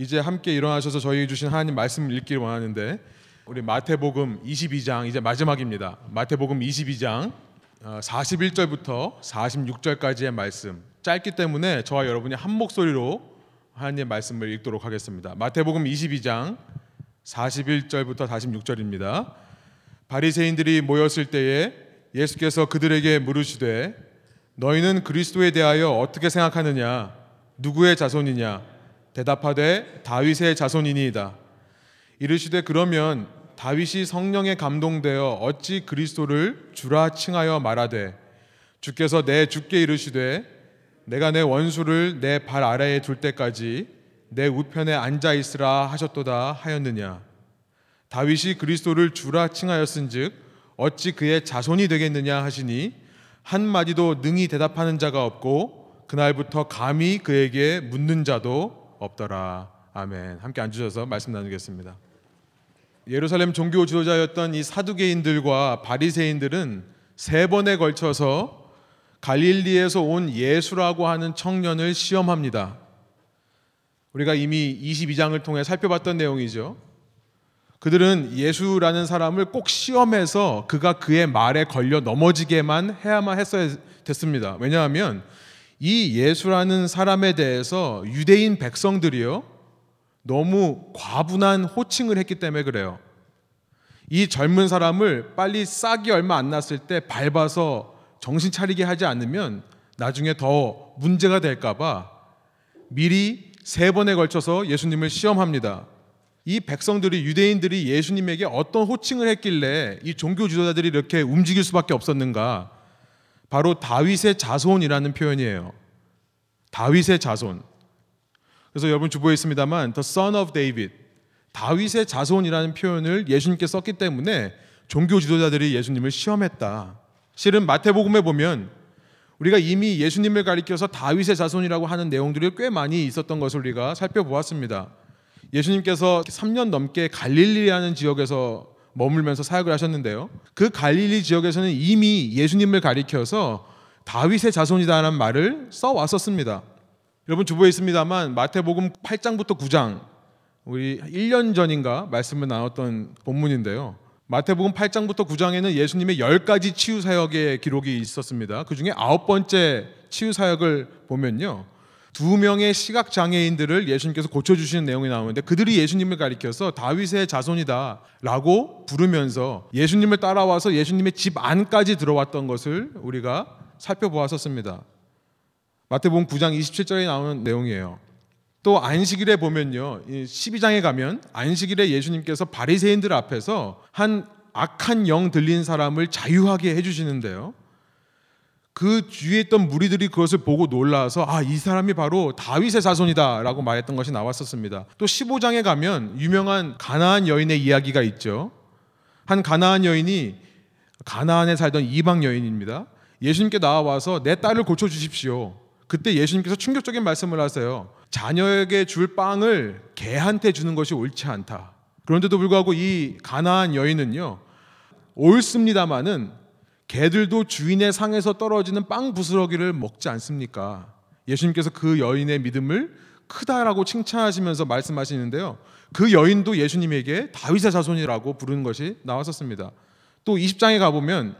이제 함께 일어나셔서 저희 주신 하나님 말씀을 읽기를 원하는데 우리 마태복음 22장 이제 마지막입니다. 마태복음 22장 41절부터 어, 46절까지의 말씀 짧기 때문에 저와 여러분이 한 목소리로 하나님의 말씀을 읽도록 하겠습니다. 마태복음 22장 41절부터 46절입니다. 바리새인들이 모였을 때에 예수께서 그들에게 물으시되 너희는 그리스도에 대하여 어떻게 생각하느냐 누구의 자손이냐 대답하되 다윗의 자손이니이다. 이르시되 그러면 다윗이 성령에 감동되어 어찌 그리스도를 주라 칭하여 말하되 주께서 내 주께 이르시되 내가 내 원수를 내 발 아래에 둘 때까지 내 우편에 앉아 있으라 하셨도다 하였느냐 다윗이 그리스도를 주라 칭하였은즉 어찌 그의 자손이 되겠느냐 하시니 한 마디도 능히 대답하는 자가 없고 그날부터 감히 그에게 묻는 자도 없더라 아멘 함께 앉으셔서 말씀 나누겠습니다. 예루살렘 종교 지도자였던 이 사두개인들과 바리새인들은 세 번에 걸쳐서 갈릴리에서 온 예수라고 하는 청년을 시험합니다. 우리가 이미 22장을 통해 살펴봤던 내용이죠. 그들은 예수라는 사람을 꼭 시험해서 그가 그의 말에 걸려 넘어지게만 해야만 했어야 됐습니다. 왜냐하면 이 예수라는 사람에 대해서 유대인 백성들이요. 너무 과분한 호칭을 했기 때문에 그래요. 이 젊은 사람을 빨리 싹이 얼마 안 났을 때 밟아서 정신 차리게 하지 않으면 나중에 더 문제가 될까봐 미리 세 번에 걸쳐서 예수님을 시험합니다. 이 백성들이 유대인들이 예수님에게 어떤 호칭을 했길래 이 종교 지도자들이 이렇게 움직일 수밖에 없었는가? 바로 다윗의 자손이라는 표현이에요. 다윗의 자손. 그래서 여러분 주보에 있습니다만 the son of David 다윗의 자손이라는 표현을 예수님께 썼기 때문에 종교 지도자들이 예수님을 시험했다. 실은 마태복음에 보면 우리가 이미 예수님을 가리켜서 다윗의 자손이라고 하는 내용들이 꽤 많이 있었던 것을 우리가 살펴보았습니다. 예수님께서 3년 넘게 갈릴리라는 지역에서 머물면서 사역을 하셨는데요. 그 갈릴리 지역에서는 이미 예수님을 가리켜서 다윗의 자손이다라는 말을 써 왔었습니다. 여러분 주보에 있습니다만 마태복음 8장부터 9장 우리 1년 전인가 말씀을 나눴던 본문인데요. 마태복음 8장부터 9장에는 예수님의 10가지 치유 사역의 기록이 있었습니다. 그중에 아홉 번째 치유 사역을 보면요. 두 명의 시각 장애인들을 예수님께서 고쳐 주시는 내용이 나오는데 그들이 예수님을 가리켜서 다윗의 자손이다라고 부르면서 예수님을 따라와서 예수님의 집 안까지 들어왔던 것을 우리가 살펴보았었습니다. 마태복음 9장 27절에 나오는 내용이에요. 또 안식일에 보면요. 12장에 가면 안식일에 예수님께서 바리새인들 앞에서 한 악한 영 들린 사람을 자유하게 해 주시는데요. 그 주위에 있던 무리들이 그것을 보고 놀라서 아, 이 사람이 바로 다윗의 자손이다라고 말했던 것이 나왔었습니다. 또 15장에 가면 유명한 가나안 여인의 이야기가 있죠. 한 가나안 여인이 가나안에 살던 이방 여인입니다. 예수님께 나와서 내 딸을 고쳐 주십시오. 그때 예수님께서 충격적인 말씀을 하세요. 자녀에게 줄 빵을 개한테 주는 것이 옳지 않다. 그런데도 불구하고 이 가나안 여인은요. 옳습니다마는 개들도 주인의 상에서 떨어지는 빵 부스러기를 먹지 않습니까? 예수님께서 그 여인의 믿음을 크다라고 칭찬하시면서 말씀하시는데요. 그 여인도 예수님에게 다윗의 자손이라고 부르는 것이 나왔었습니다. 또 20장에 가보면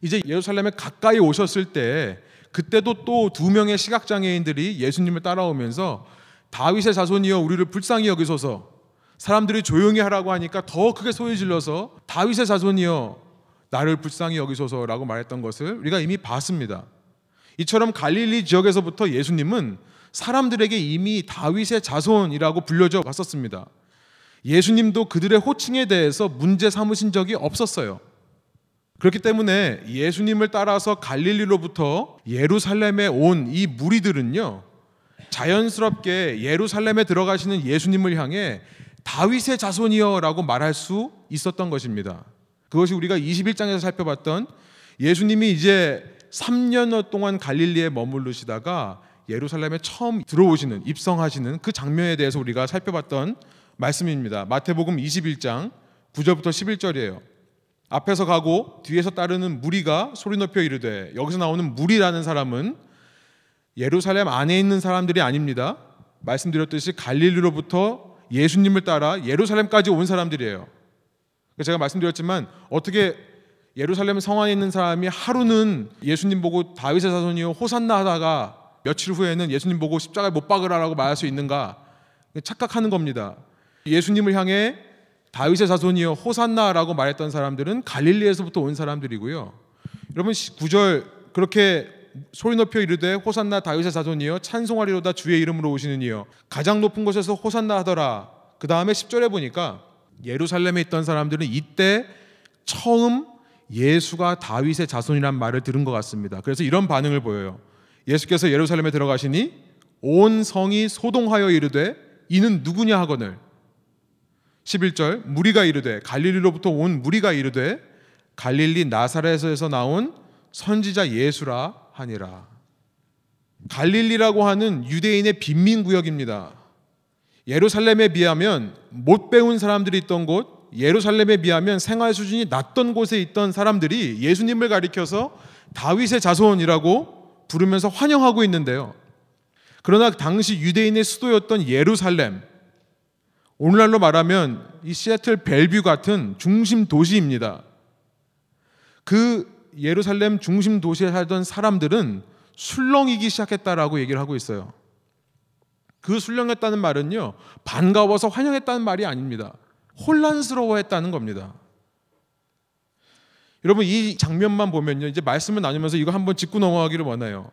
이제 예루살렘에 가까이 오셨을 때 그때도 또 두 명의 시각 장애인들이 예수님을 따라오면서 다윗의 자손이여 우리를 불쌍히 여기소서 사람들이 조용히 하라고 하니까 더 크게 소리 질러서 다윗의 자손이여 나를 불쌍히 여기소서라고 말했던 것을 우리가 이미 봤습니다. 이처럼 갈릴리 지역에서부터 예수님은 사람들에게 이미 다윗의 자손이라고 불려져 왔었습니다. 예수님도 그들의 호칭에 대해서 문제 삼으신 적이 없었어요. 그렇기 때문에 예수님을 따라서 갈릴리로부터 예루살렘에 온 이 무리들은요, 자연스럽게 예루살렘에 들어가시는 예수님을 향해 다윗의 자손이여라고 말할 수 있었던 것입니다. 그것이 우리가 21장에서 살펴봤던 예수님이 이제 3년 동안 갈릴리에 머무르시다가 예루살렘에 처음 들어오시는 입성하시는 그 장면에 대해서 우리가 살펴봤던 말씀입니다. 마태복음 21장 9절부터 11절이에요. 앞에서 가고 뒤에서 따르는 무리가 소리 높여 이르되 여기서 나오는 무리라는 사람은 예루살렘 안에 있는 사람들이 아닙니다. 말씀드렸듯이 갈릴리로부터 예수님을 따라 예루살렘까지 온 사람들이에요. 제가 말씀드렸지만 어떻게 예루살렘 성 안에 있는 사람이 하루는 예수님 보고 다윗의 자손이요 호산나 하다가 며칠 후에는 예수님 보고 십자가에 못 박으라라고 말할 수 있는가 착각하는 겁니다. 예수님을 향해 다윗의 자손이요 호산나라고 말했던 사람들은 갈릴리에서부터 온 사람들이고요. 여러분 9절 그렇게 소리 높여 이르되 호산나 다윗의 자손이여 찬송하리로다 주의 이름으로 오시는 이여 가장 높은 곳에서 호산나 하더라. 그 다음에 10절에 보니까 예루살렘에 있던 사람들은 이때 처음 예수가 다윗의 자손이란 말을 들은 것 같습니다. 그래서 이런 반응을 보여요. 예수께서 예루살렘에 들어가시니 온 성이 소동하여 이르되 이는 누구냐 하거늘 11절 무리가 이르되 갈릴리로부터 온 무리가 이르되 갈릴리 나사렛에서 나온 선지자 예수라 하니라. 갈릴리라고 하는 유대인의 빈민 구역입니다. 예루살렘에 비하면 못 배운 사람들이 있던 곳, 예루살렘에 비하면 생활 수준이 낮던 곳에 있던 사람들이 예수님을 가리켜서 다윗의 자손이라고 부르면서 환영하고 있는데요. 그러나 당시 유대인의 수도였던 예루살렘, 오늘날로 말하면 이 시애틀 벨뷰 같은 중심 도시입니다. 그 예루살렘 중심 도시에 살던 사람들은 술렁이기 시작했다라고 얘기를 하고 있어요. 그 술렁했다는 말은요, 반가워서 환영했다는 말이 아닙니다. 혼란스러워했다는 겁니다. 여러분 이 장면만 보면요, 이제 말씀을 나누면서 이거 한번 짚고 넘어가기를 원해요.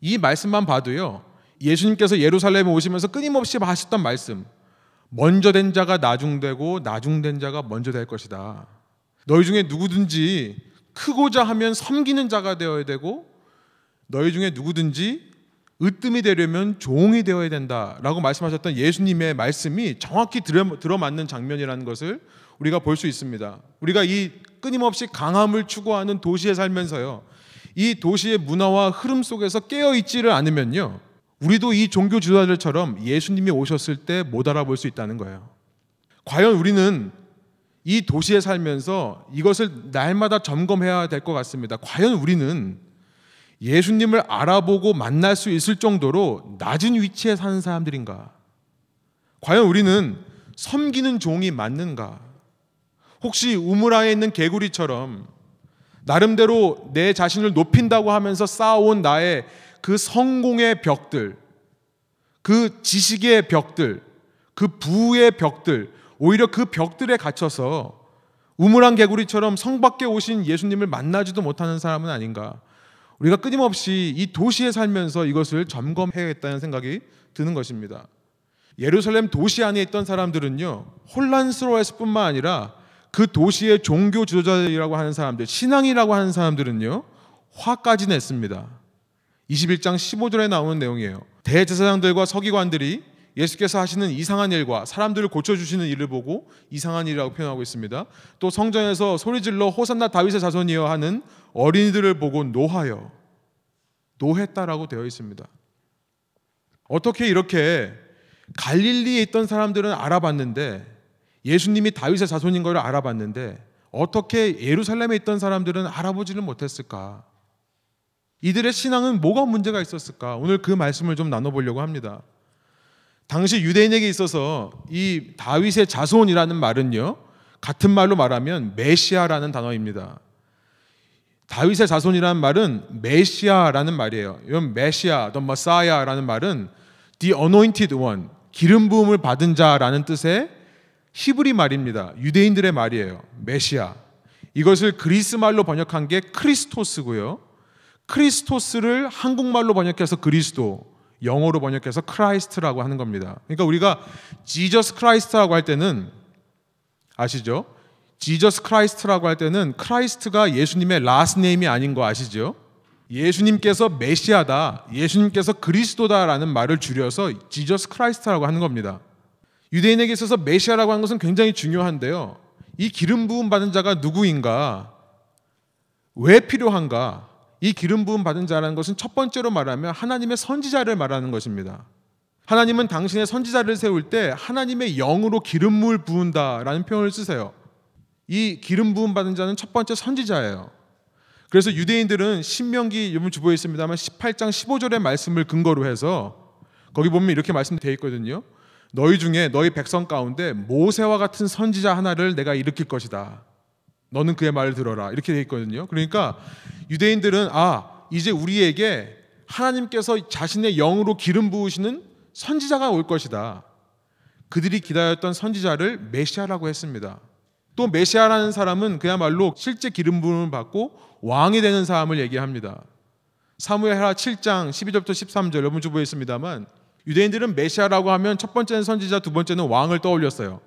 이 말씀만 봐도요, 예수님께서 예루살렘에 오시면서 끊임없이 하셨던 말씀, 먼저 된 자가 나중되고 나중된 자가 먼저 될 것이다. 너희 중에 누구든지 크고자 하면 섬기는 자가 되어야 되고 너희 중에 누구든지 으뜸이 되려면 종이 되어야 된다라고 말씀하셨던 예수님의 말씀이 정확히 들어, 들어맞는 장면이라는 것을 우리가 볼 수 있습니다. 우리가 이 끊임없이 강함을 추구하는 도시에 살면서요. 이 도시의 문화와 흐름 속에서 깨어 있지를 않으면요. 우리도 이 종교 지도자들처럼 예수님이 오셨을 때 못 알아볼 수 있다는 거예요. 과연 우리는 이 도시에 살면서 이것을 날마다 점검해야 될 것 같습니다. 과연 우리는 예수님을 알아보고 만날 수 있을 정도로 낮은 위치에 사는 사람들인가? 과연 우리는 섬기는 종이 맞는가? 혹시 우물안에 있는 개구리처럼 나름대로 내 자신을 높인다고 하면서 쌓아온 나의 그 성공의 벽들, 그 지식의 벽들, 그 부의 벽들, 오히려 그 벽들에 갇혀서 우물한 개구리처럼 성 밖에 오신 예수님을 만나지도 못하는 사람은 아닌가. 우리가 끊임없이 이 도시에 살면서 이것을 점검해야겠다는 생각이 드는 것입니다. 예루살렘 도시 안에 있던 사람들은요, 혼란스러워했을 뿐만 아니라 그 도시의 종교 지도자들이라고 하는 사람들, 신앙이라고 하는 사람들은요, 화까지 냈습니다. 21장 15절에 나오는 내용이에요. 대제사장들과 서기관들이 예수께서 하시는 이상한 일과 사람들을 고쳐주시는 일을 보고 이상한 일이라고 표현하고 있습니다. 또 성전에서 소리질러 호산나 다윗의 자손이여 하는 어린이들을 보고 노하여 노했다라고 되어 있습니다. 어떻게 이렇게 갈릴리에 있던 사람들은 알아봤는데 예수님이 다윗의 자손인 것을 알아봤는데 어떻게 예루살렘에 있던 사람들은 알아보지는 못했을까? 이들의 신앙은 뭐가 문제가 있었을까? 오늘 그 말씀을 좀 나눠보려고 합니다. 당시 유대인에게 있어서 이 다윗의 자손이라는 말은요, 같은 말로 말하면 메시아라는 단어입니다. 다윗의 자손이라는 말은 메시아라는 말이에요. 이건 메시아, Messiah라는 말은 the anointed one, 기름 부음을 받은 자라는 뜻의 히브리 말입니다. 유대인들의 말이에요. 메시아. 이것을 그리스 말로 번역한 게 크리스토스고요. 크리스토스를 한국말로 번역해서 그리스도, 영어로 번역해서 Christ라고 하는 겁니다. 그러니까 우리가 Jesus Christ라고 할 때는 아시죠? Jesus Christ라고 할 때는 Christ가 예수님의 last name이 아닌 거 아시죠? 예수님께서 메시아다, 예수님께서 그리스도다라는 말을 줄여서 Jesus Christ라고 하는 겁니다. 유대인에게 있어서 메시아라고 하는 것은 굉장히 중요한데요. 이 기름 부음 받은 자가 누구인가? 왜 필요한가? 이 기름 부음 받은 자라는 것은 첫 번째로 말하면 하나님의 선지자를 말하는 것입니다. 하나님은 당신의 선지자를 세울 때 하나님의 영으로 기름물 부은다라는 표현을 쓰세요. 이 기름 부음 받은 자는 첫 번째 선지자예요. 그래서 유대인들은 신명기 여러분 주보에 있습니다만 18장 15절의 말씀을 근거로 해서 거기 보면 이렇게 말씀되어 있거든요. 너희 중에 너희 백성 가운데 모세와 같은 선지자 하나를 내가 일으킬 것이다. 너는 그의 말을 들어라. 이렇게 되어 있거든요. 그러니까 유대인들은 아, 이제 우리에게 하나님께서 자신의 영으로 기름 부으시는 선지자가 올 것이다. 그들이 기다렸던 선지자를 메시아라고 했습니다. 또 메시아라는 사람은 그야말로 실제 기름 부음을 받고 왕이 되는 사람을 얘기합니다. 사무엘하 7장 12절부터 13절 여러분 주보에 있습니다만 유대인들은 메시아라고 하면 첫 번째는 선지자, 두 번째는 왕을 떠올렸어요.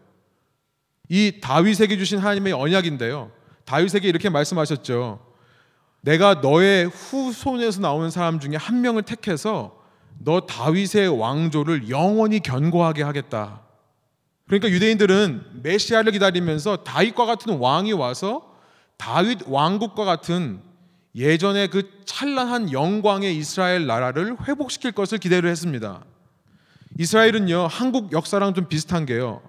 이 다윗에게 주신 하나님의 언약인데요. 다윗에게 이렇게 말씀하셨죠. 내가 너의 후손에서 나오는 사람 중에 한 명을 택해서 너 다윗의 왕조를 영원히 견고하게 하겠다. 그러니까 유대인들은 메시아를 기다리면서 다윗과 같은 왕이 와서 다윗 왕국과 같은 예전의 그 찬란한 영광의 이스라엘 나라를 회복시킬 것을 기대를 했습니다. 이스라엘은요, 한국 역사랑 좀 비슷한 게요.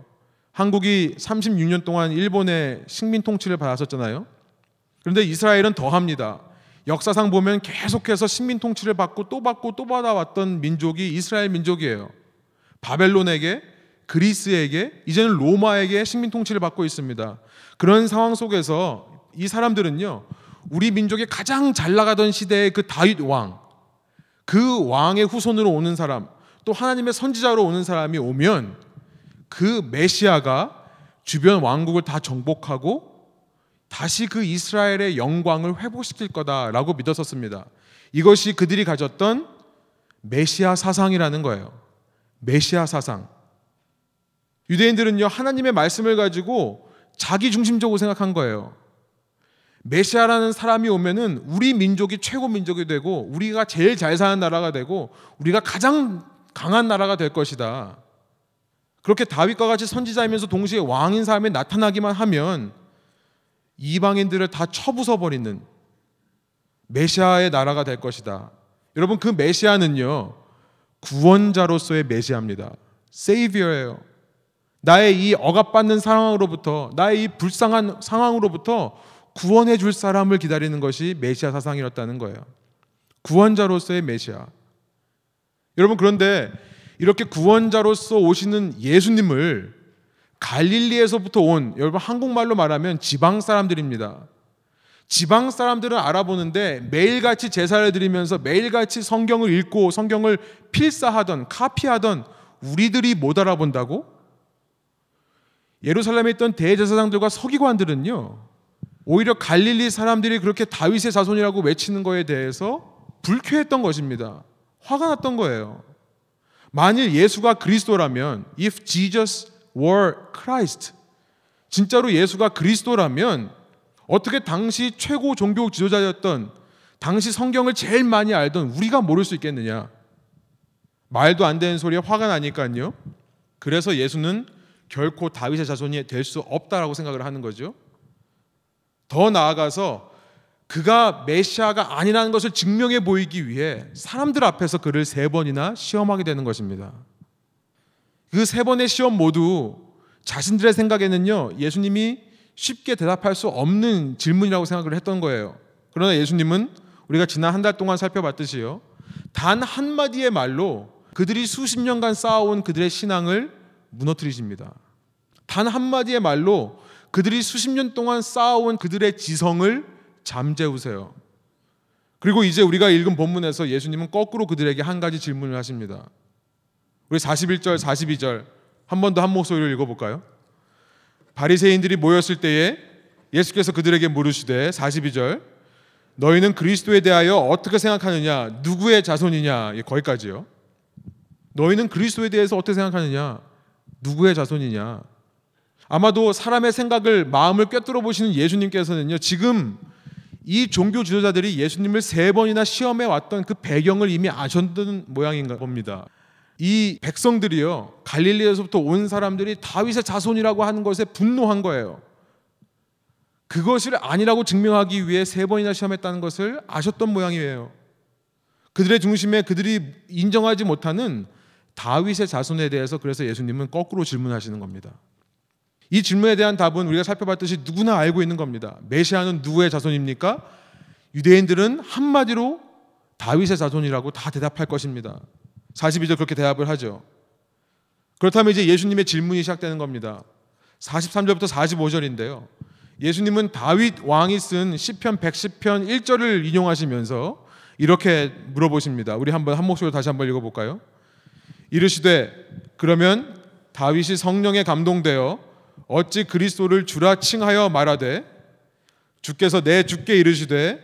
한국이 36년 동안 일본의 식민 통치를 받았었잖아요. 그런데 이스라엘은 더합니다. 역사상 보면 계속해서 식민 통치를 받고 또 받고 또 받아왔던 민족이 이스라엘 민족이에요. 바벨론에게, 그리스에게, 이제는 로마에게 식민 통치를 받고 있습니다. 그런 상황 속에서 이 사람들은요, 우리 민족의 가장 잘 나가던 시대의 그 다윗 왕, 그 왕의 후손으로 오는 사람, 또 하나님의 선지자로 오는 사람이 오면 그 메시아가 주변 왕국을 다 정복하고 다시 그 이스라엘의 영광을 회복시킬 거다라고 믿었었습니다. 이것이 그들이 가졌던 메시아 사상이라는 거예요. 메시아 사상. 유대인들은요, 하나님의 말씀을 가지고 자기 중심적으로 생각한 거예요. 메시아라는 사람이 오면은 우리 민족이 최고 민족이 되고 우리가 제일 잘 사는 나라가 되고 우리가 가장 강한 나라가 될 것이다. 그렇게 다윗과 같이 선지자이면서 동시에 왕인 사람이 나타나기만 하면 이방인들을 다 쳐부숴 버리는 메시아의 나라가 될 것이다. 여러분 그 메시아는요 구원자로서의 메시아입니다. 세이비어예요. 나의 이 억압받는 상황으로부터 나의 이 불쌍한 상황으로부터 구원해 줄 사람을 기다리는 것이 메시아 사상이었다는 거예요. 구원자로서의 메시아. 여러분 그런데 이렇게 구원자로서 오시는 예수님을 갈릴리에서부터 온 여러분 한국말로 말하면 지방 사람들입니다. 지방 사람들은 알아보는데 매일같이 제사를 드리면서 매일같이 성경을 읽고 성경을 필사하던 카피하던 우리들이 못 알아본다고? 예루살렘에 있던 대제사장들과 서기관들은요. 오히려 갈릴리 사람들이 그렇게 다윗의 자손이라고 외치는 거에 대해서 불쾌했던 것입니다. 화가 났던 거예요. 만일 예수가 그리스도라면 if Jesus were Christ 진짜로 예수가 그리스도라면 어떻게 당시 최고 종교 지도자였던 당시 성경을 제일 많이 알던 우리가 모를 수 있겠느냐? 말도 안 되는 소리에 화가 나니까요. 그래서 예수는 결코 다윗의 자손이 될 수 없다라고 생각을 하는 거죠. 더 나아가서 그가 메시아가 아니라는 것을 증명해 보이기 위해 사람들 앞에서 그를 세 번이나 시험하게 되는 것입니다. 그 세 번의 시험 모두 자신들의 생각에는요, 예수님이 쉽게 대답할 수 없는 질문이라고 생각을 했던 거예요. 그러나 예수님은 우리가 지난 한 달 동안 살펴봤듯이요, 단 한마디의 말로 그들이 수십 년간 쌓아온 그들의 신앙을 무너뜨리십니다. 단 한마디의 말로 그들이 수십 년 동안 쌓아온 그들의 지성을 잠재우세요. 그리고 이제 우리가 읽은 본문에서 예수님은 거꾸로 그들에게 한 가지 질문을 하십니다. 우리 41절, 42절 한 번 더 한 목소리로 읽어볼까요? 바리새인들이 모였을 때에 예수께서 그들에게 물으시되 42절 너희는 그리스도에 대하여 어떻게 생각하느냐? 누구의 자손이냐? 거기까지요. 너희는 그리스도에 대해서 어떻게 생각하느냐? 누구의 자손이냐? 아마도 사람의 생각을 마음을 꿰뚫어 보시는 예수님께서는요. 지금 이 종교 지도자들이 예수님을 세 번이나 시험해 왔던 그 배경을 이미 아셨던 모양인가 봅니다. 이 백성들이요 갈릴리에서부터 온 사람들이 다윗의 자손이라고 하는 것에 분노한 거예요. 그것을 아니라고 증명하기 위해 세 번이나 시험했다는 것을 아셨던 모양이에요. 그들의 중심에 그들이 인정하지 못하는 다윗의 자손에 대해서 그래서 예수님은 거꾸로 질문하시는 겁니다. 이 질문에 대한 답은 우리가 살펴봤듯이 누구나 알고 있는 겁니다. 메시아는 누구의 자손입니까? 유대인들은 한마디로 다윗의 자손이라고 다 대답할 것입니다. 42절 그렇게 대답을 하죠. 그렇다면 이제 예수님의 질문이 시작되는 겁니다. 43절부터 45절인데요. 예수님은 다윗 왕이 쓴 시편 110편 1절을 인용하시면서 이렇게 물어보십니다. 우리 한번 한 목소리로 다시 한번 읽어 볼까요? 이르시되 그러면 다윗이 성령에 감동되어 어찌 그리스도를 주라 칭하여 말하되 주께서 내 주께 이르시되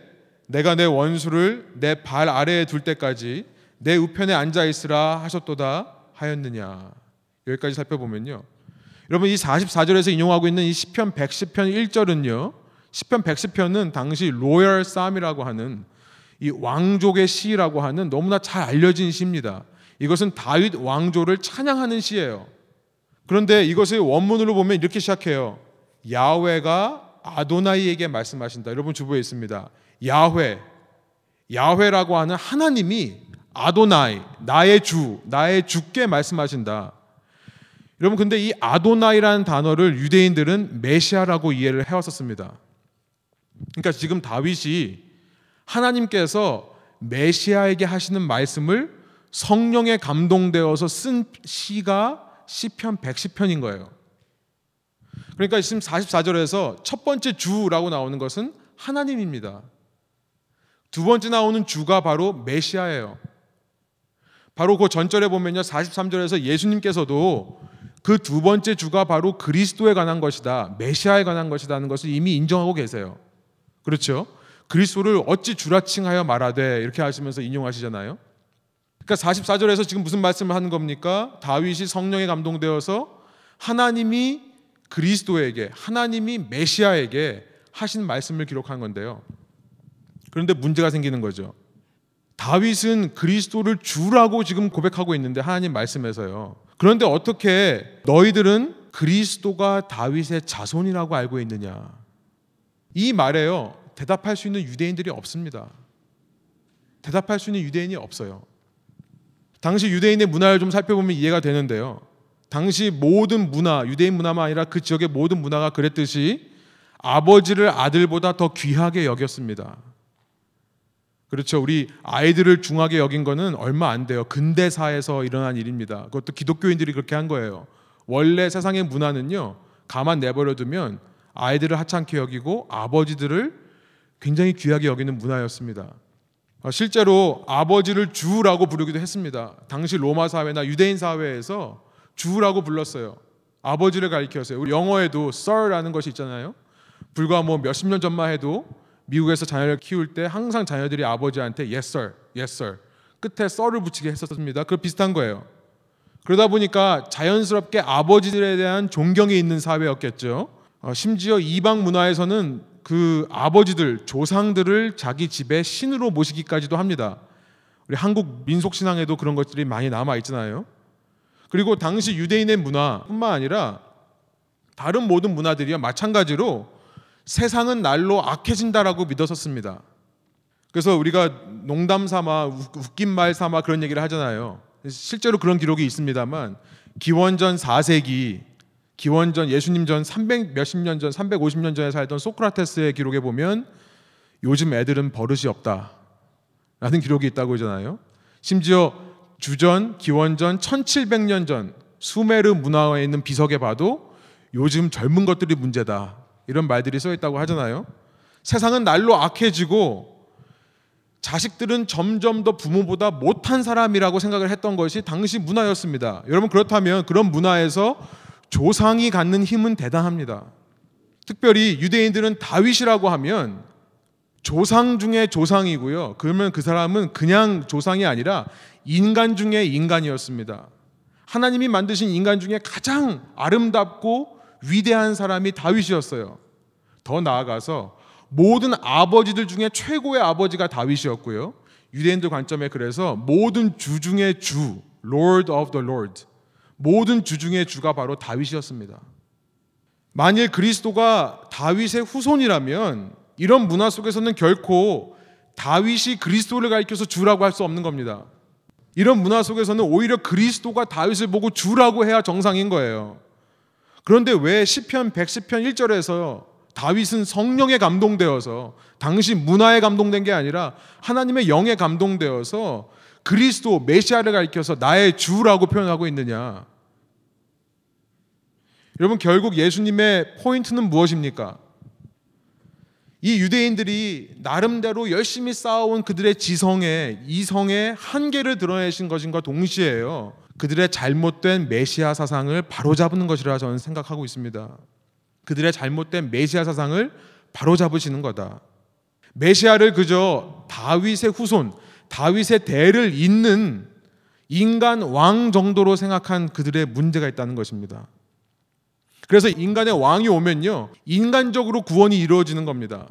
내가 내 원수를 내 발 아래에 둘 때까지 내 우편에 앉아 있으라 하셨도다 하였느냐. 여기까지 살펴보면요. 여러분 이 44절에서 인용하고 있는 이 시편 110편 1절은요. 시편 110편은 당시 로열 쌈이라고 하는 이 왕족의 시라고 하는 너무나 잘 알려진 시입니다. 이것은 다윗 왕조를 찬양하는 시예요. 그런데 이것을 원문으로 보면 이렇게 시작해요. 야훼가 아도나이에게 말씀하신다. 여러분 주부에 있습니다. 야훼, 야훼라고 하는 하나님이 아도나이, 나의 주, 나의 주께 말씀하신다. 여러분 근데 이 아도나이라는 단어를 유대인들은 메시아라고 이해를 해왔었습니다. 그러니까 지금 다윗이 하나님께서 메시아에게 하시는 말씀을 성령에 감동되어서 쓴 시가 시편 110편인 거예요. 그러니까 지금 44절에서 첫 번째 주라고 나오는 것은 하나님입니다. 두 번째 나오는 주가 바로 메시아예요. 바로 그 전절에 보면요. 43절에서 예수님께서도 그 두 번째 주가 바로 그리스도에 관한 것이다. 메시아에 관한 것이라는 것을 이미 인정하고 계세요. 그렇죠? 그리스도를 어찌 주라칭하여 말하되 이렇게 하시면서 인용하시잖아요. 그러니까 44절에서 지금 무슨 말씀을 하는 겁니까? 다윗이 성령에 감동되어서 하나님이 그리스도에게 하나님이 메시아에게 하신 말씀을 기록한 건데요. 그런데 문제가 생기는 거죠. 다윗은 그리스도를 주라고 지금 고백하고 있는데 하나님 말씀에서요. 그런데 어떻게 너희들은 그리스도가 다윗의 자손이라고 알고 있느냐? 이 말에요. 대답할 수 있는 유대인들이 없습니다. 대답할 수 있는 유대인이 없어요. 당시 유대인의 문화를 좀 살펴보면 이해가 되는데요. 당시 모든 문화, 유대인 문화만 아니라 그 지역의 모든 문화가 그랬듯이 아버지를 아들보다 더 귀하게 여겼습니다. 그렇죠. 우리 아이들을 중하게 여긴 거는 얼마 안 돼요. 근대사에서 일어난 일입니다. 그것도 기독교인들이 그렇게 한 거예요. 원래 세상의 문화는요. 가만 내버려 두면 아이들을 하찮게 여기고 아버지들을 굉장히 귀하게 여기는 문화였습니다. 어, 실제로 아버지를 주라고 부르기도 했습니다. 당시 로마 사회나 유대인 사회에서 주라고 불렀어요. 아버지를 가리켜서요. 우리 영어에도 sir라는 것이 있잖아요. 불과 뭐 몇십 년 전만 해도 미국에서 자녀를 키울 때 항상 자녀들이 아버지한테 yes sir, yes sir 끝에 sir을 붙이게 했었습니다. 그 비슷한 거예요. 그러다 보니까 자연스럽게 아버지들에 대한 존경이 있는 사회였겠죠. 어, 심지어 이방 문화에서는 그 아버지들 조상들을 자기 집에 신으로 모시기까지도 합니다. 우리 한국 민속 신앙에도 그런 것들이 많이 남아 있잖아요. 그리고 당시 유대인의 문화뿐만 아니라 다른 모든 문화들이요 마찬가지로 세상은 날로 악해진다라고 믿었었습니다. 그래서 우리가 농담 삼아 웃긴 말 삼아 그런 얘기를 하잖아요. 실제로 그런 기록이 있습니다만 기원전 4세기 기원전 예수님 전 300 몇십 년 전, 350년 전에 살던 소크라테스의 기록에 보면 요즘 애들은 버릇이 없다. 라는 기록이 있다고 하잖아요. 심지어 주전, 기원전 1700년 전 수메르 문화에 있는 비석에 봐도 요즘 젊은 것들이 문제다. 이런 말들이 써 있다고 하잖아요. 세상은 날로 악해지고 자식들은 점점 더 부모보다 못한 사람이라고 생각을 했던 것이 당시 문화였습니다. 여러분 그렇다면 그런 문화에서 조상이 갖는 힘은 대단합니다. 특별히 유대인들은 다윗이라고 하면 조상 중에 조상이고요. 그러면 그 사람은 그냥 조상이 아니라 인간 중에 인간이었습니다. 하나님이 만드신 인간 중에 가장 아름답고 위대한 사람이 다윗이었어요. 더 나아가서 모든 아버지들 중에 최고의 아버지가 다윗이었고요. 유대인들 관점에 그래서 모든 주 중의 주, Lord of the Lord, 모든 주 중의 주가 바로 다윗이었습니다. 만일 그리스도가 다윗의 후손이라면 이런 문화 속에서는 결코 다윗이 그리스도를 가리켜서 주라고 할 수 없는 겁니다. 이런 문화 속에서는 오히려 그리스도가 다윗을 보고 주라고 해야 정상인 거예요. 그런데 왜 시편 110편 1절에서 다윗은 성령에 감동되어서 당시 문화에 감동된 게 아니라 하나님의 영에 감동되어서 그리스도 메시아를 가리켜서 나의 주라고 표현하고 있느냐? 여러분 결국 예수님의 포인트는 무엇입니까? 이 유대인들이 나름대로 열심히 쌓아온 그들의 지성에 이성의 한계를 드러내신 것인가 동시에요. 그들의 잘못된 메시아 사상을 바로잡는 것이라 저는 생각하고 있습니다. 그들의 잘못된 메시아 사상을 바로잡으시는 거다. 메시아를 그저 다윗의 후손, 다윗의 대를 잇는 인간 왕 정도로 생각한 그들의 문제가 있다는 것입니다. 그래서 인간의 왕이 오면요. 인간적으로 구원이 이루어지는 겁니다.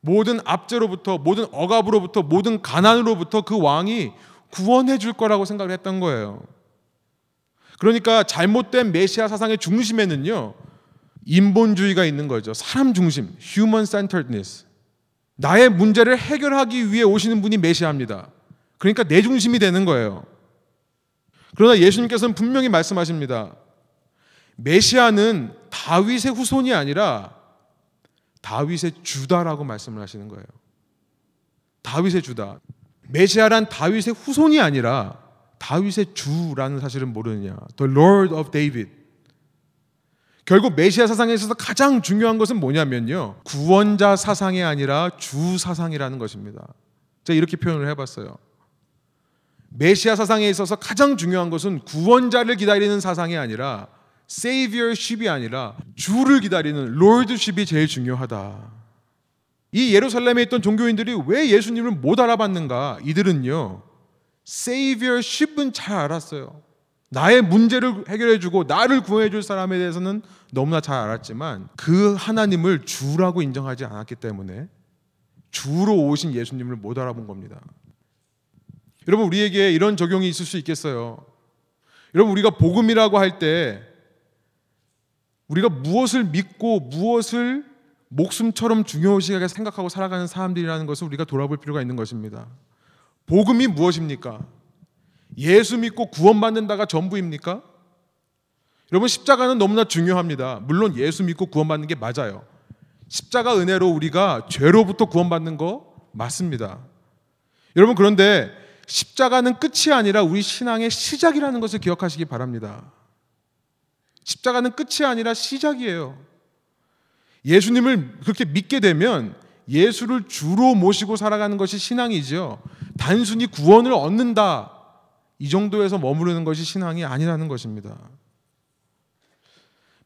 모든 압제로부터 모든 억압으로부터 모든 가난으로부터 그 왕이 구원해 줄 거라고 생각을 했던 거예요. 그러니까 잘못된 메시아 사상의 중심에는요. 인본주의가 있는 거죠. 사람 중심, human centeredness. 나의 문제를 해결하기 위해 오시는 분이 메시아입니다. 그러니까 내 중심이 되는 거예요. 그러나 예수님께서는 분명히 말씀하십니다. 메시아는 다윗의 후손이 아니라 다윗의 주다라고 말씀을 하시는 거예요. 다윗의 주다. 메시아란 다윗의 후손이 아니라 다윗의 주라는 사실은 모르느냐. The Lord of David. 결국 메시아 사상에 있어서 가장 중요한 것은 뭐냐면요. 구원자 사상이 아니라 주 사상이라는 것입니다. 제가 이렇게 표현을 해봤어요. 메시아 사상에 있어서 가장 중요한 것은 구원자를 기다리는 사상이 아니라 세이비어십이 아니라 주를 기다리는 롤드십이 제일 중요하다. 이 예루살렘에 있던 종교인들이 왜 예수님을 못 알아봤는가? 이들은요. 세이비어십은 잘 알았어요. 나의 문제를 해결해 주고 나를 구해 줄 사람에 대해서는 너무나 잘 알았지만 그 하나님을 주라고 인정하지 않았기 때문에 주로 오신 예수님을 못 알아본 겁니다. 여러분 우리에게 이런 적용이 있을 수 있겠어요. 여러분 우리가 복음이라고 할 때 우리가 무엇을 믿고 무엇을 목숨처럼 중요시하게 생각하고 살아가는 사람들이라는 것을 우리가 돌아볼 필요가 있는 것입니다. 복음이 무엇입니까? 예수 믿고 구원받는다가 전부입니까? 여러분 십자가는 너무나 중요합니다. 물론 예수 믿고 구원받는 게 맞아요. 십자가 은혜로 우리가 죄로부터 구원받는 거 맞습니다. 여러분 그런데 십자가는 끝이 아니라 우리 신앙의 시작이라는 것을 기억하시기 바랍니다. 십자가는 끝이 아니라 시작이에요. 예수님을 그렇게 믿게 되면 예수를 주로 모시고 살아가는 것이 신앙이죠. 단순히 구원을 얻는다. 이 정도에서 머무르는 것이 신앙이 아니라는 것입니다.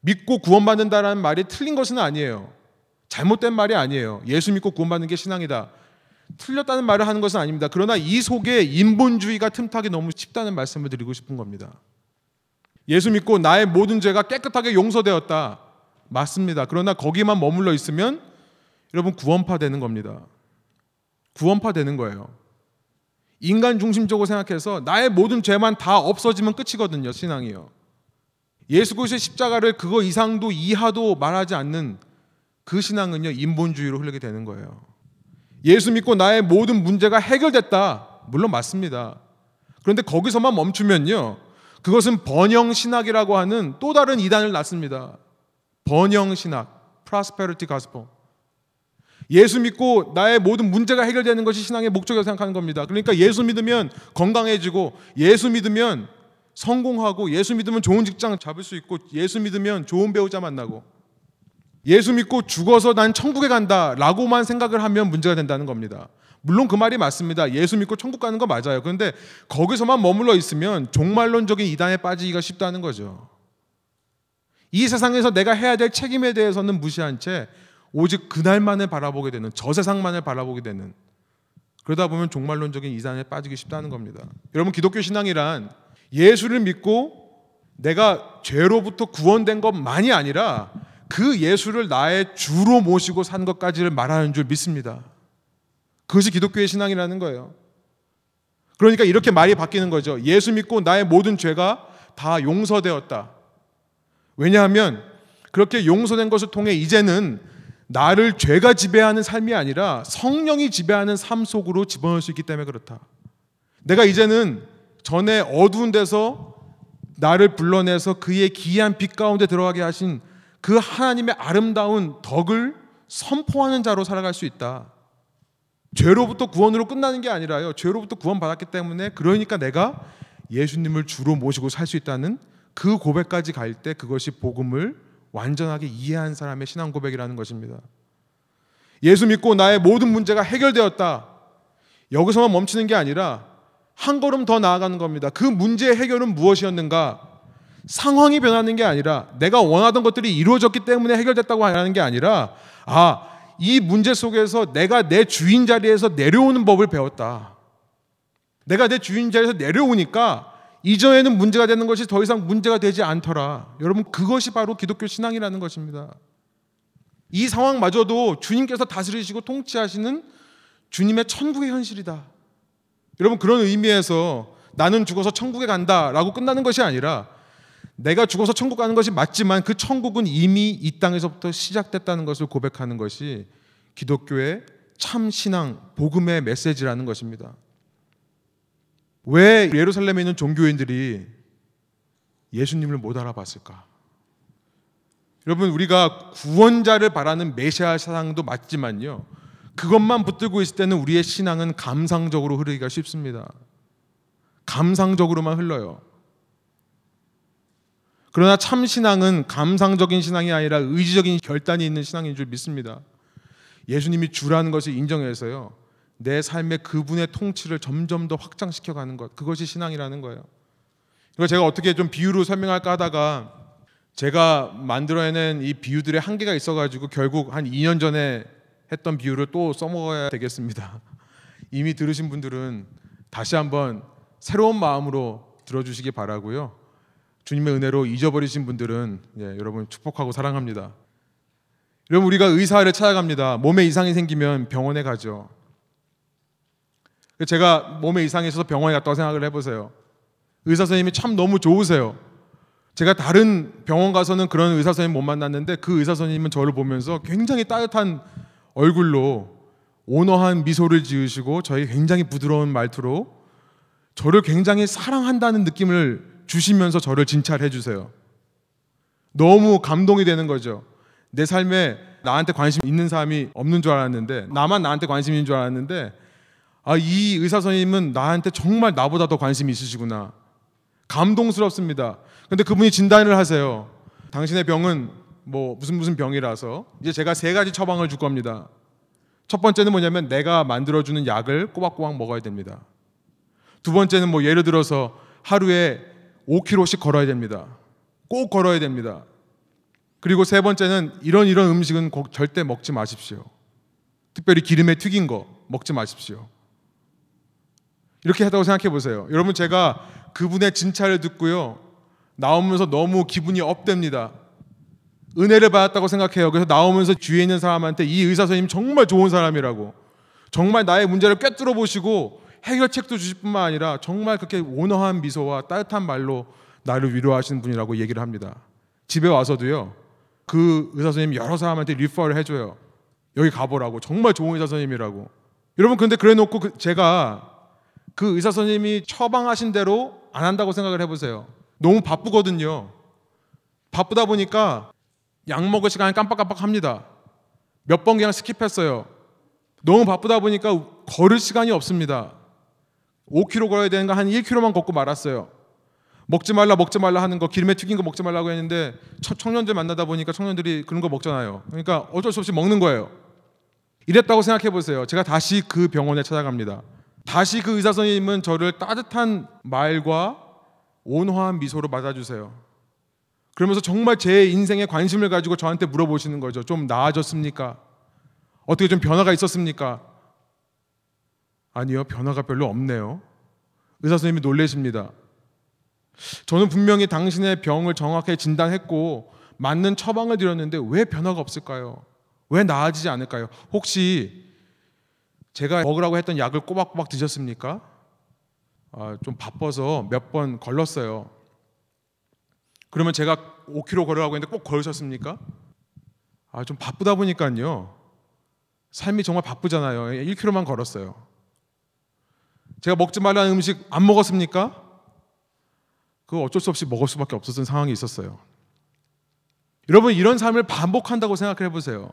믿고 구원받는다라는 말이 틀린 것은 아니에요. 잘못된 말이 아니에요. 예수 믿고 구원받는 게 신앙이다. 틀렸다는 말을 하는 것은 아닙니다. 그러나 이 속에 인본주의가 틈타기 너무 쉽다는 말씀을 드리고 싶은 겁니다. 예수 믿고 나의 모든 죄가 깨끗하게 용서되었다. 맞습니다. 그러나 거기만 머물러 있으면 여러분 구원파 되는 겁니다. 구원파 되는 거예요. 인간 중심적으로 생각해서 나의 모든 죄만 다 없어지면 끝이거든요, 신앙이요. 예수 그리스도의 십자가를 그거 이상도 이하도 말하지 않는 그 신앙은요, 인본주의로 흐르게 되는 거예요. 예수 믿고 나의 모든 문제가 해결됐다. 물론 맞습니다. 그런데 거기서만 멈추면요. 그것은 번영 신학이라고 하는 또 다른 이단을 낳습니다. 번영 신학, prosperity gospel. 예수 믿고 나의 모든 문제가 해결되는 것이 신앙의 목적이라고 생각하는 겁니다. 그러니까 예수 믿으면 건강해지고 예수 믿으면 성공하고 예수 믿으면 좋은 직장 잡을 수 있고 예수 믿으면 좋은 배우자 만나고 예수 믿고 죽어서 난 천국에 간다 라고만 생각을 하면 문제가 된다는 겁니다. 물론 그 말이 맞습니다. 예수 믿고 천국 가는 거 맞아요. 그런데 거기서만 머물러 있으면 종말론적인 이단에 빠지기가 쉽다는 거죠. 이 세상에서 내가 해야 될 책임에 대해서는 무시한 채 오직 그날만을 바라보게 되는 저 세상만을 바라보게 되는 그러다 보면 종말론적인 이단에 빠지기 쉽다는 겁니다. 여러분 기독교 신앙이란 예수를 믿고 내가 죄로부터 구원된 것만이 아니라 그 예수를 나의 주로 모시고 산 것까지를 말하는 줄 믿습니다. 그것이 기독교의 신앙이라는 거예요. 그러니까 이렇게 말이 바뀌는 거죠. 예수 믿고 나의 모든 죄가 다 용서되었다. 왜냐하면 그렇게 용서된 것을 통해 이제는 나를 죄가 지배하는 삶이 아니라 성령이 지배하는 삶 속으로 집어넣을 수 있기 때문에 그렇다. 내가 이제는 전에 어두운 데서 나를 불러내서 그의 기이한 빛 가운데 들어가게 하신 그 하나님의 아름다운 덕을 선포하는 자로 살아갈 수 있다. 죄로부터 구원으로 끝나는 게 아니라요. 죄로부터 구원받았기 때문에 그러니까 내가 예수님을 주로 모시고 살 수 있다는 그 고백까지 갈 때 그것이 복음을 완전하게 이해한 사람의 신앙 고백이라는 것입니다. 예수 믿고 나의 모든 문제가 해결되었다. 여기서만 멈추는 게 아니라 한 걸음 더 나아가는 겁니다. 그 문제의 해결은 무엇이었는가? 상황이 변하는 게 아니라 내가 원하던 것들이 이루어졌기 때문에 해결됐다고 하는 게 아니라 아, 이 문제 속에서 내가 내 주인 자리에서 내려오는 법을 배웠다. 내가 내 주인 자리에서 내려오니까 이전에는 문제가 되는 것이 더 이상 문제가 되지 않더라. 여러분 그것이 바로 기독교 신앙이라는 것입니다. 이 상황마저도 주님께서 다스리시고 통치하시는 주님의 천국의 현실이다. 여러분 그런 의미에서 나는 죽어서 천국에 간다라고 끝나는 것이 아니라 내가 죽어서 천국 가는 것이 맞지만 그 천국은 이미 이 땅에서부터 시작됐다는 것을 고백하는 것이 기독교의 참 신앙, 복음의 메시지라는 것입니다. 왜 예루살렘에 있는 종교인들이 예수님을 못 알아봤을까? 여러분 우리가 구원자를 바라는 메시아 사상도 맞지만요. 그것만 붙들고 있을 때는 우리의 신앙은 감상적으로 흐르기가 쉽습니다. 감상적으로만 흘러요. 그러나 참 신앙은 감상적인 신앙이 아니라 의지적인 결단이 있는 신앙인 줄 믿습니다. 예수님이 주라는 것을 인정해서요. 내 삶의 그분의 통치를 점점 더 확장시켜 가는 것. 그것이 신앙이라는 거예요. 이거 제가 어떻게 좀 비유로 설명할까 하다가 제가 만들어내는 이 비유들의 한계가 있어 가지고 결국 한 2년 전에 했던 비유를 또 써먹어야 되겠습니다. 이미 들으신 분들은 다시 한번 새로운 마음으로 들어주시기 바라고요. 주님의 은혜로 잊어버리신 분들은 예, 여러분 축복하고 사랑합니다. 여러분 우리가 의사를 찾아갑니다. 몸에 이상이 생기면 병원에 가죠. 제가 몸에 이상이 있어서 병원에 갔다고 생각을 해보세요. 의사 선생님이 참 너무 좋으세요. 제가 다른 병원 가서는 그런 의사 선생님 못 만났는데 그 의사 선생님은 저를 보면서 굉장히 따뜻한 얼굴로 온화한 미소를 지으시고 저희 굉장히 부드러운 말투로 저를 굉장히 사랑한다는 느낌을 주시면서 저를 진찰해 주세요. 너무 감동이 되는 거죠. 내 삶에 나한테 관심 있는 사람이 없는 줄 알았는데 나만 나한테 관심 있는 줄 알았는데 아, 이 의사 선생님은 나한테 정말 나보다 더 관심이 있으시구나. 감동스럽습니다. 근데 그분이 진단을 하세요. 당신의 병은 뭐 무슨 무슨 병이라서 이제 제가 세 가지 처방을 줄 겁니다. 첫 번째는 뭐냐면 내가 만들어 주는 약을 꼬박꼬박 먹어야 됩니다. 두 번째는 뭐 예를 들어서 하루에 5km씩 걸어야 됩니다. 꼭 걸어야 됩니다. 그리고 세 번째는 이런 이런 음식은 절대 먹지 마십시오. 특별히 기름에 튀긴 거 먹지 마십시오. 이렇게 하다고 생각해 보세요. 여러분 제가 그분의 진찰을 듣고요. 나오면서 너무 기분이 업됩니다. 은혜를 받았다고 생각해요. 그래서 나오면서 주위에 있는 사람한테 이 의사 선생님 정말 좋은 사람이라고. 정말 나의 문제를 꿰뚫어 보시고 해결책도 주실 뿐만 아니라 정말 그렇게 온화한 미소와 따뜻한 말로 나를 위로하시는 분이라고 얘기를 합니다. 집에 와서도요. 그 의사 선생님 여러 사람한테 리퍼를 해줘요. 여기 가보라고. 정말 좋은 의사 선생님이라고. 여러분 근데 그래 놓고 그 제가 그 의사 선생님이 처방하신 대로 안 한다고 생각을 해보세요. 너무 바쁘거든요. 바쁘다 보니까 약 먹을 시간이 깜빡깜빡합니다. 몇 번 그냥 스킵했어요. 너무 바쁘다 보니까 걸을 시간이 없습니다. 5km 걸어야 되는 거 한 1km만 걷고 말았어요. 먹지 말라 먹지 말라 하는 거 기름에 튀긴 거 먹지 말라고 했는데 청년들 만나다 보니까 청년들이 그런 거 먹잖아요. 그러니까 어쩔 수 없이 먹는 거예요. 이랬다고 생각해 보세요. 제가 다시 그 병원에 찾아갑니다. 다시 그 의사 선생님은 저를 따뜻한 말과 온화한 미소로 맞아주세요. 그러면서 정말 제 인생에 관심을 가지고 저한테 물어보시는 거죠. 좀 나아졌습니까? 어떻게 좀 변화가 있었습니까? 아니요, 변화가 별로 없네요. 의사 선생님이 놀래십니다. 저는 분명히 당신의 병을 정확하게 진단했고 맞는 처방을 드렸는데 왜 변화가 없을까요? 왜 나아지지 않을까요? 혹시 제가 먹으라고 했던 약을 꼬박꼬박 드셨습니까? 아, 좀 바빠서 몇 번 걸렀어요. 그러면 제가 5km 걸으라고 했는데 꼭 걸으셨습니까? 아, 좀 바쁘다 보니까요. 삶이 정말 바쁘잖아요. 1km만 걸었어요. 제가 먹지 말라는 음식 안 먹었습니까? 그거 어쩔 수 없이 먹을 수밖에 없었던 상황이 있었어요. 여러분 이런 삶을 반복한다고 생각해 보세요.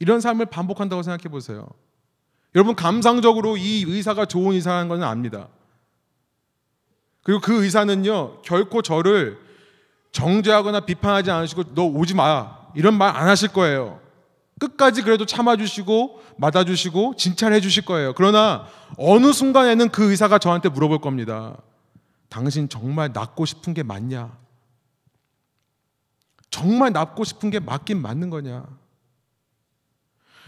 이런 삶을 반복한다고 생각해 보세요. 여러분 감상적으로 이 의사가 좋은 의사라는 것은 압니다. 그리고 그 의사는요 결코 저를 정죄하거나 비판하지 않으시고 너 오지 마 이런 말 안 하실 거예요. 끝까지 그래도 참아주시고 맞아주시고 진찰해 주실 거예요. 그러나 어느 순간에는 그 의사가 저한테 물어볼 겁니다. 당신 정말 낫고 싶은 게 맞냐? 정말 낫고 싶은 게 맞긴 맞는 거냐?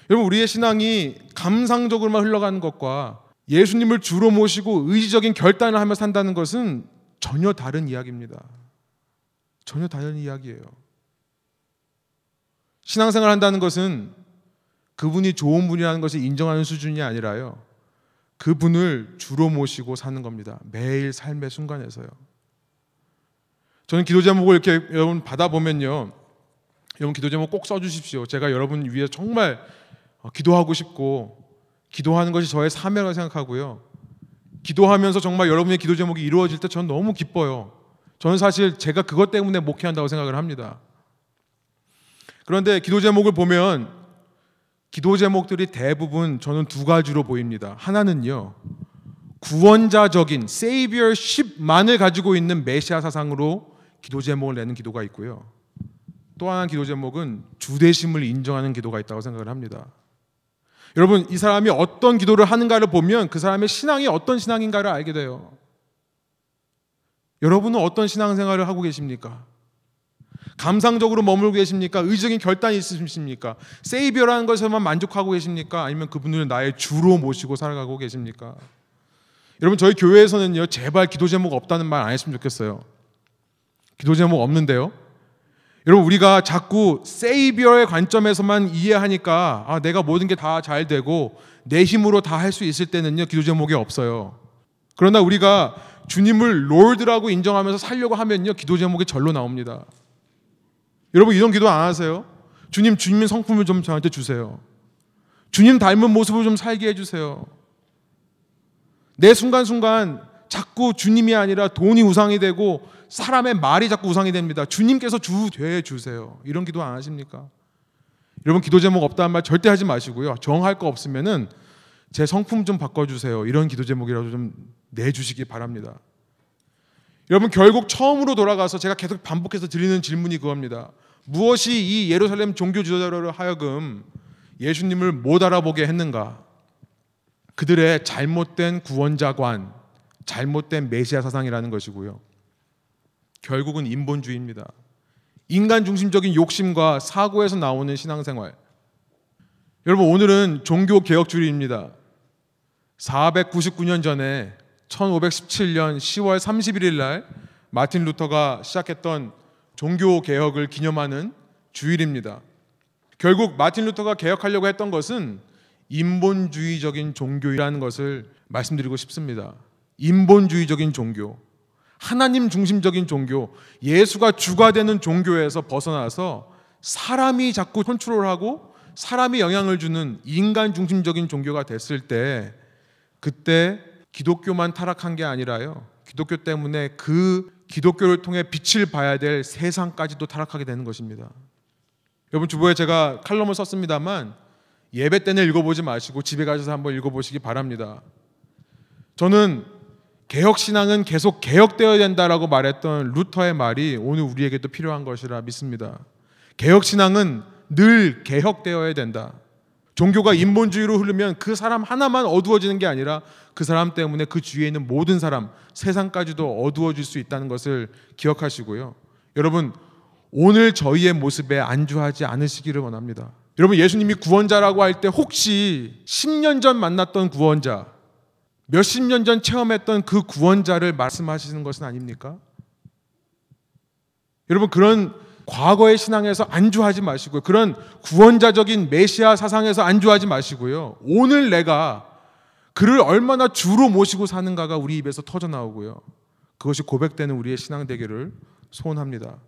여러분 우리의 신앙이 감상적으로만 흘러가는 것과 예수님을 주로 모시고 의지적인 결단을 하며 산다는 것은 전혀 다른 이야기입니다. 전혀 다른 이야기예요. 신앙생활 한다는 것은 그분이 좋은 분이라는 것을 인정하는 수준이 아니라요. 그분을 주로 모시고 사는 겁니다. 매일 삶의 순간에서요. 저는 기도 제목을 이렇게 여러분 받아보면요. 여러분 기도 제목 꼭 써주십시오. 제가 여러분 위해 정말 어, 기도하고 싶고 기도하는 것이 저의 사명을 생각하고요. 기도하면서 정말 여러분의 기도 제목이 이루어질 때 저는 너무 기뻐요. 저는 사실 제가 그것 때문에 목회한다고 생각을 합니다. 그런데 기도 제목을 보면 기도 제목들이 대부분 저는 두 가지로 보입니다. 하나는요. 구원자적인 세이비어십만을 가지고 있는 메시아 사상으로 기도 제목을 내는 기도가 있고요. 또 하나 기도 제목은 주대심을 인정하는 기도가 있다고 생각을 합니다. 여러분, 이 사람이 어떤 기도를 하는가를 보면 그 사람의 신앙이 어떤 신앙인가를 알게 돼요. 여러분은 어떤 신앙생활을 하고 계십니까? 감상적으로 머물고 계십니까? 의적인 결단이 있으십니까? 세이비어라는 것에만 만족하고 계십니까? 아니면 그분을 나의 주로 모시고 살아가고 계십니까? 여러분 저희 교회에서는요 제발 기도 제목 없다는 말 안 했으면 좋겠어요. 기도 제목 없는데요. 여러분 우리가 자꾸 세이비어의 관점에서만 이해하니까 아, 내가 모든 게 다 잘 되고 내 힘으로 다 할 수 있을 때는요 기도 제목이 없어요. 그러나 우리가 주님을 롤드라고 인정하면서 살려고 하면요 기도 제목이 절로 나옵니다. 여러분 이런 기도 안 하세요? 주님 주님의 성품을 좀 저한테 주세요. 주님 닮은 모습을 좀 살게 해주세요. 내 순간순간 자꾸 주님이 아니라 돈이 우상이 되고 사람의 말이 자꾸 우상이 됩니다. 주님께서 주 되어 주세요. 이런 기도 안 하십니까? 여러분 기도 제목 없다는 말 절대 하지 마시고요. 정할 거 없으면은 제 성품 좀 바꿔주세요. 이런 기도 제목이라도 좀 내주시기 바랍니다. 여러분 결국 처음으로 돌아가서 제가 계속 반복해서 드리는 질문이 그겁니다. 무엇이 이 예루살렘 종교 지도자를 하여금 예수님을 못 알아보게 했는가? 그들의 잘못된 구원자관, 잘못된 메시아 사상이라는 것이고요. 결국은 인본주의입니다. 인간 중심적인 욕심과 사고에서 나오는 신앙생활. 여러분 오늘은 종교 개혁주의입니다. 499년 전에 1517년 10월 31일 날 마틴 루터가 시작했던 종교 개혁을 기념하는 주일입니다. 결국 마틴 루터가 개혁하려고 했던 것은 인본주의적인 종교라는 것을 말씀드리고 싶습니다. 인본주의적인 종교, 하나님 중심적인 종교, 예수가 주가 되는 종교에서 벗어나서 사람이 자꾸 컨트롤하고 사람이 영향을 주는 인간 중심적인 종교가 됐을 때 그때 기독교만 타락한 게 아니라요. 기독교 때문에 그 기독교를 통해 빛을 봐야 될 세상까지도 타락하게 되는 것입니다. 여러분 주보에 제가 칼럼을 썼습니다만 예배 때는 읽어보지 마시고 집에 가셔서 한번 읽어보시기 바랍니다. 저는 개혁 신앙은 계속 개혁되어야 된다라고 말했던 루터의 말이 오늘 우리에게도 필요한 것이라 믿습니다. 개혁 신앙은 늘 개혁되어야 된다. 종교가 인본주의로 흐르면 그 사람 하나만 어두워지는 게 아니라 그 사람 때문에 그 주위에 있는 모든 사람, 세상까지도 어두워질 수 있다는 것을 기억하시고요. 여러분, 오늘 저희의 모습에 안주하지 않으시기를 원합니다. 여러분, 예수님이 구원자라고 할 때 혹시 10년 전 만났던 구원자, 몇십 년 전 체험했던 그 구원자를 말씀하시는 것은 아닙니까? 여러분, 그런 과거의 신앙에서 안주하지 마시고요. 그런 구원자적인 메시아 사상에서 안주하지 마시고요. 오늘 내가 그를 얼마나 주로 모시고 사는가가 우리 입에서 터져 나오고요. 그것이 고백되는 우리의 신앙 대결을 소원합니다.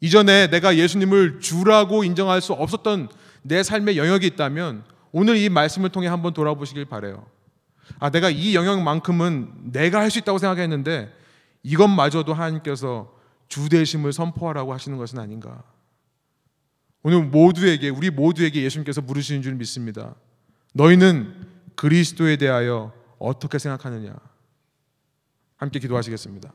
이전에 내가 예수님을 주라고 인정할 수 없었던 내 삶의 영역이 있다면 오늘 이 말씀을 통해 한번 돌아보시길 바래요. 아, 내가 이 영역만큼은 내가 할 수 있다고 생각했는데 이것마저도 하나님께서 주대심을 선포하라고 하시는 것은 아닌가. 오늘 모두에게 우리 모두에게 예수님께서 물으시는 줄 믿습니다. 너희는 그리스도에 대하여 어떻게 생각하느냐? 함께 기도하시겠습니다.